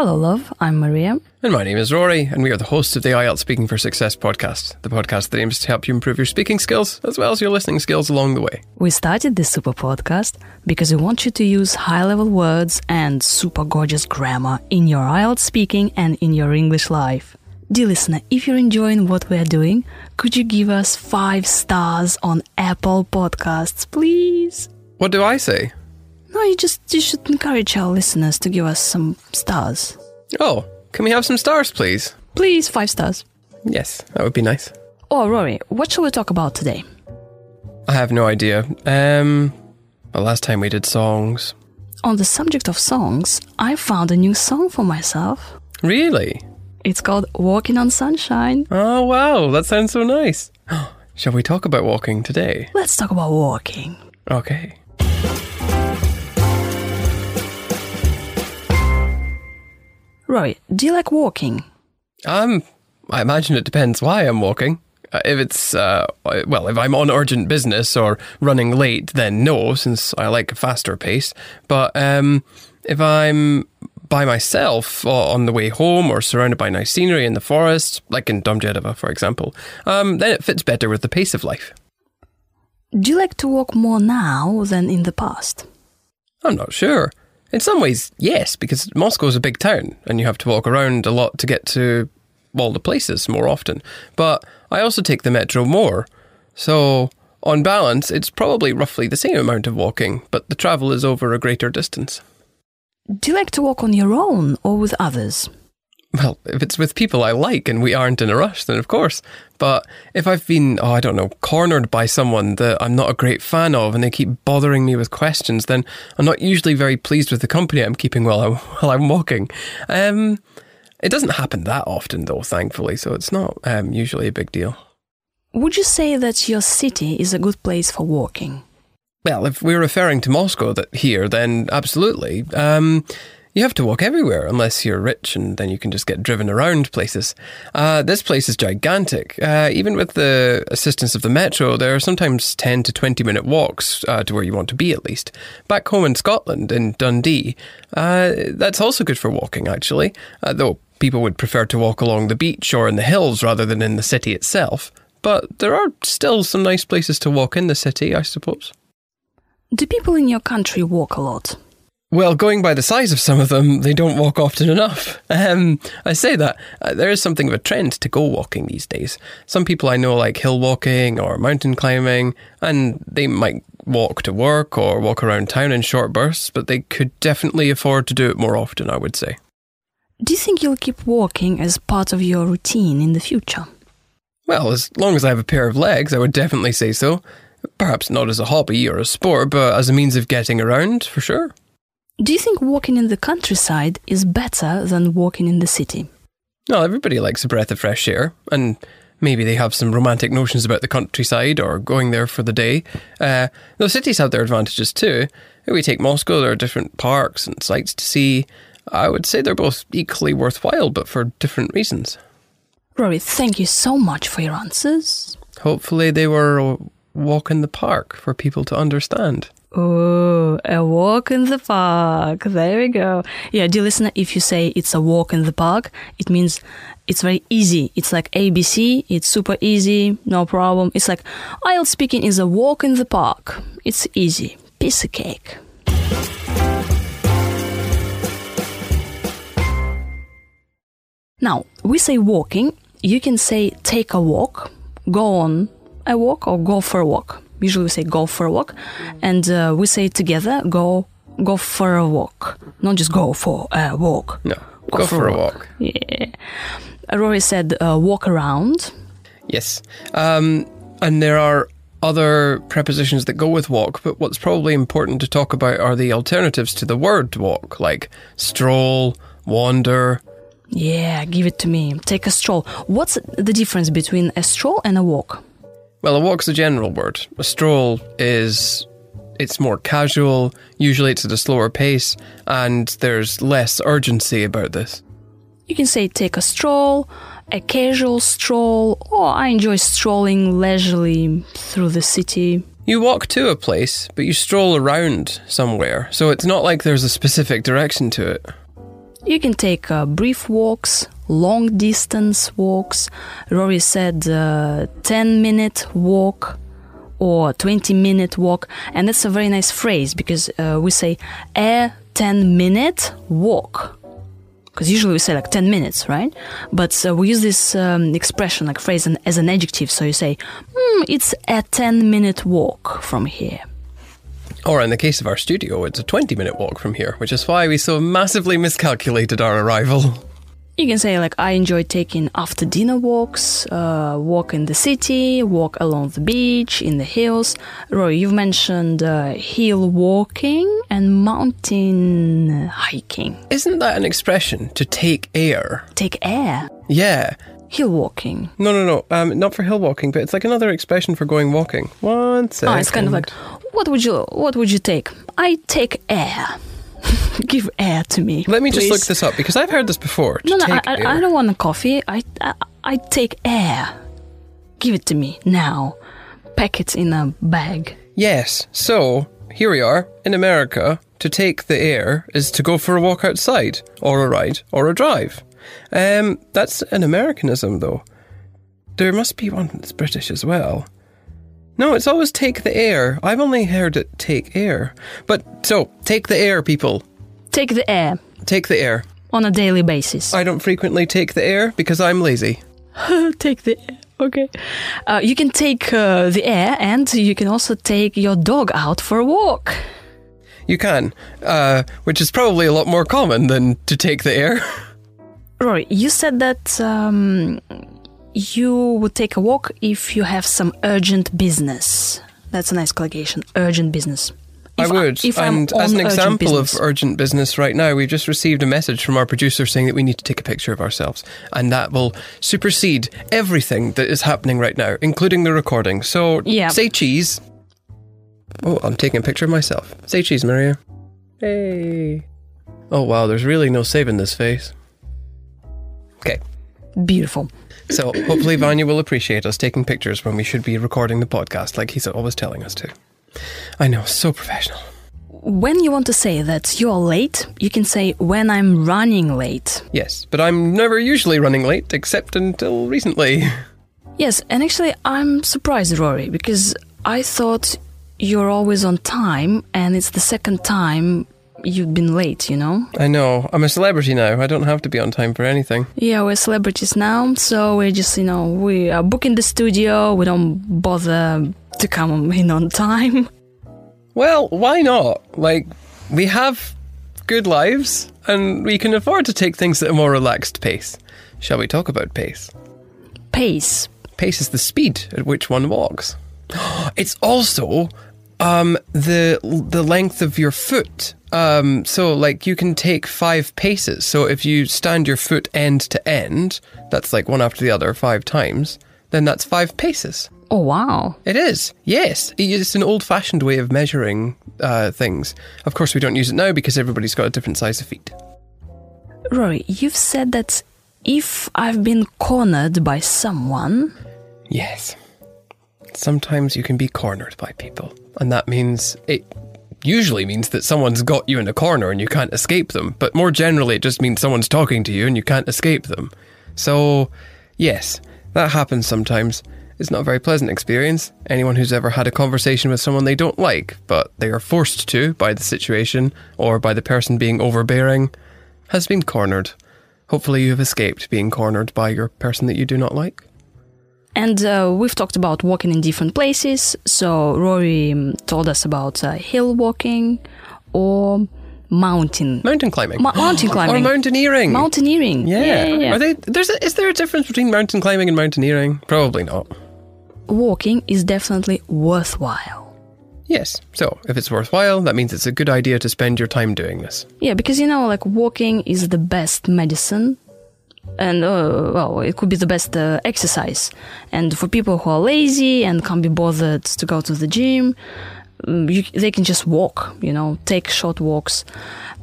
Hello, love. I'm Maria. And my name is Rory, and we are the hosts of the IELTS Speaking for Success podcast, the podcast that aims to help you improve your speaking skills as well as your listening skills along the way. We started this super podcast because we want you to use high level words and super gorgeous grammar in your IELTS speaking and in your English life. Dear listener, if you're enjoying what we are doing, could you give us five stars on Apple Podcasts, please? What do I say? No, you just you should encourage our listeners to give us some stars. Oh, can we have some stars, please? Please, five stars. Yes, that would be nice. Oh, Rory, what shall we talk about today? I have no idea. Um, well, last time we did songs. On the subject of songs, I found a new song for myself. Really? It's called Walking on Sunshine. Oh, wow, that sounds so nice. Shall we talk about walking today? Let's talk about walking. Okay. Rory, do you like walking? Um, I imagine it depends why I'm walking. Uh, if it's, uh, well, if I'm on urgent business or running late, then no, since I like a faster pace. But um, if I'm by myself or on the way home or surrounded by nice scenery in the forest, like in Domodedovo, for example, um, then it fits better with the pace of life. Do you like to walk more now than in the past? I'm not sure. In some ways, yes, because Moscow is a big town and you have to walk around a lot to get to all the places more often. But I also take the metro more. So, on balance, it's probably roughly the same amount of walking, but the travel is over a greater distance. Do you like to walk on your own or with others? Well, if it's with people I like and we aren't in a rush, then of course. But if I've been, oh, I don't know, cornered by someone that I'm not a great fan of and they keep bothering me with questions, then I'm not usually very pleased with the company I'm keeping while I'm, while I'm walking. Um, it doesn't happen that often, though, thankfully, so it's not um, usually a big deal. Would you say that your city is a good place for walking? Well, if we're referring to Moscow that here, then absolutely. Um, you have to walk everywhere unless you're rich and then you can just get driven around places. Uh, this place is gigantic. Uh, even with the assistance of the metro, there are sometimes 10 to 20 minute walks uh, to where you want to be at least. Back home in Scotland, in Dundee, uh, that's also good for walking actually, uh, though people would prefer to walk along the beach or in the hills rather than in the city itself. But there are still some nice places to walk in the city, I suppose. Do people in your country walk a lot? Well, going by the size of some of them, they don't walk often enough. Um, I say that uh, there is something of a trend to go walking these days. Some people I know like hill walking or mountain climbing, and they might walk to work or walk around town in short bursts, but they could definitely afford to do it more often, I would say. Do you think you'll keep walking as part of your routine in the future? Well, as long as I have a pair of legs, I would definitely say so. Perhaps not as a hobby or a sport, but as a means of getting around, for sure. Do you think walking in the countryside is better than walking in the city? Well, everybody likes a breath of fresh air, and maybe they have some romantic notions about the countryside or going there for the day. Uh, though cities have their advantages too. If we take Moscow, there are different parks and sights to see. I would say they're both equally worthwhile, but for different reasons. Rory, thank you so much for your answers. Hopefully, they were a walk in the park for people to understand. Oh, a walk in the park. There we go. Yeah, dear listener, if you say it's a walk in the park, it means it's very easy. It's like ABC. It's super easy. No problem. It's like IELTS speaking is a walk in the park. It's easy. Piece of cake. Now, we say walking. You can say take a walk, go on a walk, or go for a walk. Usually we say go for a walk, and uh, we say together go go for a walk, not just go for a walk. No, go, for, a walk. Yeah. Rory said uh, walk around. Yes. Um, and there are other prepositions that go with walk, but what's probably important to talk about are the alternatives to the word walk, like stroll, wander. Yeah, give it to me. Take a stroll. What's the difference between a stroll and a walk? Well, a walk's a general word. A stroll is it's more casual, usually it's at a slower pace, and there's less urgency about this. You can say take a stroll, a casual stroll, or I enjoy strolling leisurely through the city. You walk to a place, but you stroll around somewhere, so it's not like there's a specific direction to it. You can take uh, brief walks, long distance walks. Rory said uh, 10 minute walk or 20 minute walk. And that's a very nice phrase because uh, we say a 10 minute walk. Because usually we say like 10 minutes, right? But uh, we use this um, expression, like phrase, an, as an adjective. So you say, mm, it's a 10 minute walk from here. Or in the case of our studio, it's a 20 minute walk from here, which is why we so massively miscalculated our arrival. You can say like I enjoy taking after dinner walks, uh, walk in the city, walk along the beach, in the hills. Rory, you've mentioned uh, hill walking and mountain hiking. Isn't that an expression to take air? Take air. Yeah. Hill walking. No, no, no. Um, not for hill walking, but it's like another expression for going walking. One second. Oh, it's kind of like what would you what would you take? I take air. Give air to me. Let me just look this up because I've heard this before. No, no, I, I. I don't want a coffee. I, I I take air. Give it to me now. Pack it in a bag. Yes. So here we are in America. To take the air is to go for a walk outside, or a ride, or a drive. Um, that's an Americanism, though. There must be one that's British as well. No, it's always take the air. I've only heard it take air. But so take the air, people. Take the air Take the air. on a daily basis. I don't frequently take the air because I'm lazy. take the air. Okay. Uh, you can take uh, the air and you can also take your dog out for a walk. You can, uh, which is probably a lot more common than to take the air. Rory, you said that um, you would take a walk if you have some urgent business. That's a nice collocation. Urgent business. I If would. if I'm and on as an example business. of urgent business right now, we've just received a message from our producer saying that we need to take a picture of ourselves. And that will supersede everything that is happening right now, including the recording. So Yeah. say cheese. Oh, I'm taking a picture of myself. Say cheese, Maria. Hey. Oh, wow, there's really no saving this face. Okay. Beautiful. So hopefully Vanya will appreciate us taking pictures when we should be recording the podcast like he's always telling us to. I know, so professional. When you want to say that you're late, you can say when I'm running late. Yes, but I'm never usually running late, except until recently. Yes, and actually, I'm surprised, Rory, because I thought you're always on time, and it's the second time you've been late, you know? I know, I'm a celebrity now. I don't have to be on time for anything. Yeah, we're celebrities now, so we're just, you know, we are booking the studio, we don't bother to come in on time. Well, why not? Like, we have good lives, and we can afford to take things at a more relaxed pace. Shall we talk about pace? Pace. Pace is the speed at which one walks. It's also um, the the length of your foot. Um, so, like, you can take five paces. So, if you stand your foot end to end, that's like one after the other five times. Then that's five paces. Oh, wow. It is, yes. It's an old fashioned way of measuring uh, things. Of course, we don't use it now because everybody's got a different size of feet. Rory, you've said that if I've been cornered by someone, Yes. Sometimes you can be cornered by people, and that means it usually means that someone's got you in a corner and you can't escape them, but more generally, it just means someone's talking to you and you can't escape them. So, yes, that happens sometimes. It's not a very pleasant experience. Anyone who's ever had a conversation with someone they don't like, but they are forced to by the situation or by the person being overbearing, has been cornered. Hopefully, you have escaped being cornered by your person that you do not like. And uh, we've talked about walking in different places. So Rory um, told us about uh, hill walking or mountain Mountain climbing. Ma- mountain Or mountaineering. mountaineering. yeah. yeah, yeah, yeah. Are they there's a, is there a difference between mountain climbing and mountaineering? Probably not. Walking is definitely worthwhile. Yes. So, if it's worthwhile, that means it's a good idea to spend your time doing this. Yeah, because you know, like walking is the best medicine, and uh, well, it could be the best uh, exercise. And for people who are lazy and can't be bothered to go to the gym, um, you, they can just walk. You know, take short walks.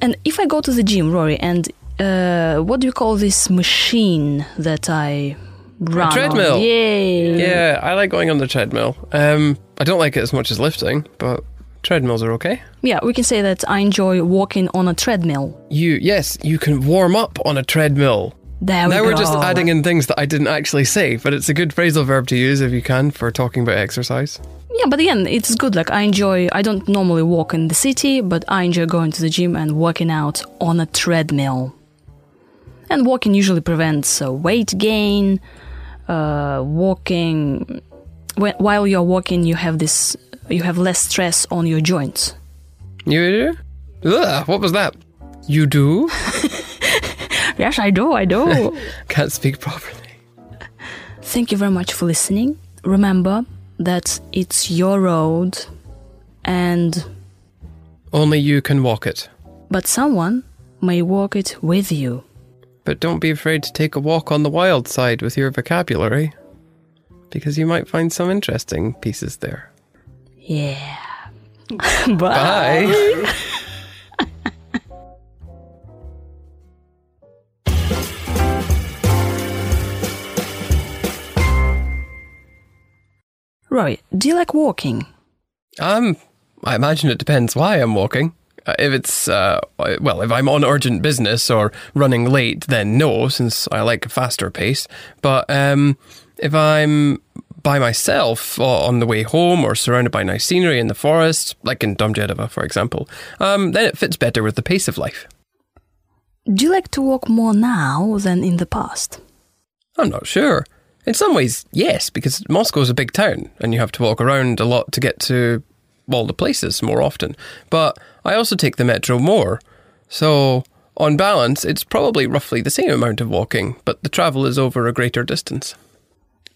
And if I go to the gym, Rory, and uh, what do you call this machine that I run? on? treadmill. Yeah. Yeah, I like going on the treadmill. Um, I don't like it as much as lifting, but treadmills are okay. Yeah, we can say that I enjoy walking on a treadmill. You, yes, you can warm up on a treadmill. There we now go. we're just adding in things that I didn't actually say, but it's a good phrasal verb to use if you can for talking about exercise. Yeah, but again, it's good. Like I enjoy. I don't normally walk in the city, but I enjoy going to the gym and working out on a treadmill. And walking usually prevents uh, weight gain. Uh, walking when, while you're walking, you have this. You have less stress on your joints. You do? Ugh, what was that? You do? Yes, I do. I do. Can't speak properly. Thank you very much for listening. Remember that it's your road, and Only you can walk it. but someone may walk it with you. But don't be afraid to take a walk on the wild side with your vocabulary, because you might find some interesting pieces there. Yeah. Bye. Bye. Rory, do you like walking? Um, I imagine it depends why I'm walking. Uh, if it's, uh, well, if I'm on urgent business or running late, then no, since I like a faster pace. But um, if I'm by myself or on the way home or surrounded by nice scenery in the forest, like in Domodedovo, for example, um, then it fits better with the pace of life. Do you like to walk more now than in the past? I'm not sure. In some ways, yes, because Moscow's a big town and you have to walk around a lot to get to all the places more often. But I also take the metro more. So, on balance, it's probably roughly the same amount of walking, but the travel is over a greater distance.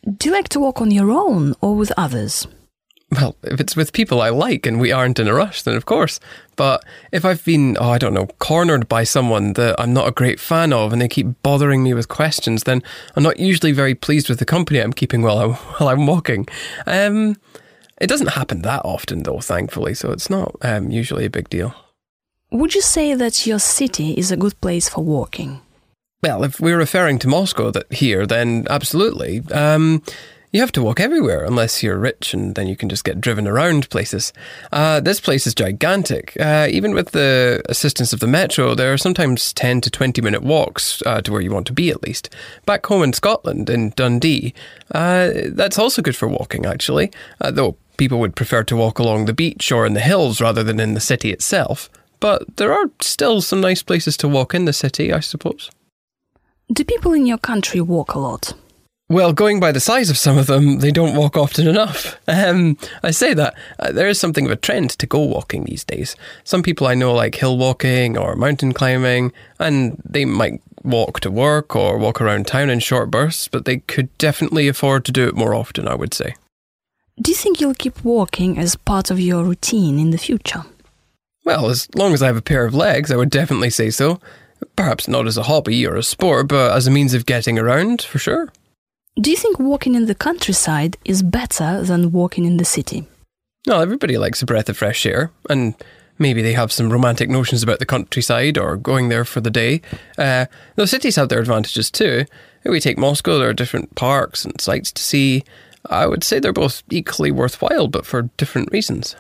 Do you like to walk on your own or with others? Well, if it's with people I like and we aren't in a rush, then of course. But if I've been, oh, I don't know, cornered by someone that I'm not a great fan of and they keep bothering me with questions, then I'm not usually very pleased with the company I'm keeping while I'm, while I'm walking. Um, it doesn't happen that often, though, thankfully, so it's not um, usually a big deal. Would you say that your city is a good place for walking? Well, if we're referring to Moscow that here, then absolutely. Um, you have to walk everywhere unless you're rich and then you can just get driven around places. Uh, this place is gigantic. Uh, even with the assistance of the metro, there are sometimes 10 to 20 minute walks uh, to where you want to be at least. Back home in Scotland, in Dundee, uh, that's also good for walking actually, uh, though people would prefer to walk along the beach or in the hills rather than in the city itself. But there are still some nice places to walk in the city, I suppose. Do people in your country walk a lot? Well, going by the size of some of them, they don't walk often enough. Um, I say that uh, there is something of a trend to go walking these days. Some people I know like hill walking or mountain climbing, and they might walk to work or walk around town in short bursts, but they could definitely afford to do it more often, I would say. Do you think you'll keep walking as part of your routine in the future? Well, as long as I have a pair of legs, I would definitely say so. Perhaps not as a hobby or a sport, but as a means of getting around, for sure. Do you think walking in the countryside is better than walking in the city? No, everybody likes a breath of fresh air, and maybe they have some romantic notions about the countryside or going there for the day. Uh, though cities have their advantages too. If we take Moscow, there are different parks and sights to see. I would say they're both equally worthwhile, but for different reasons.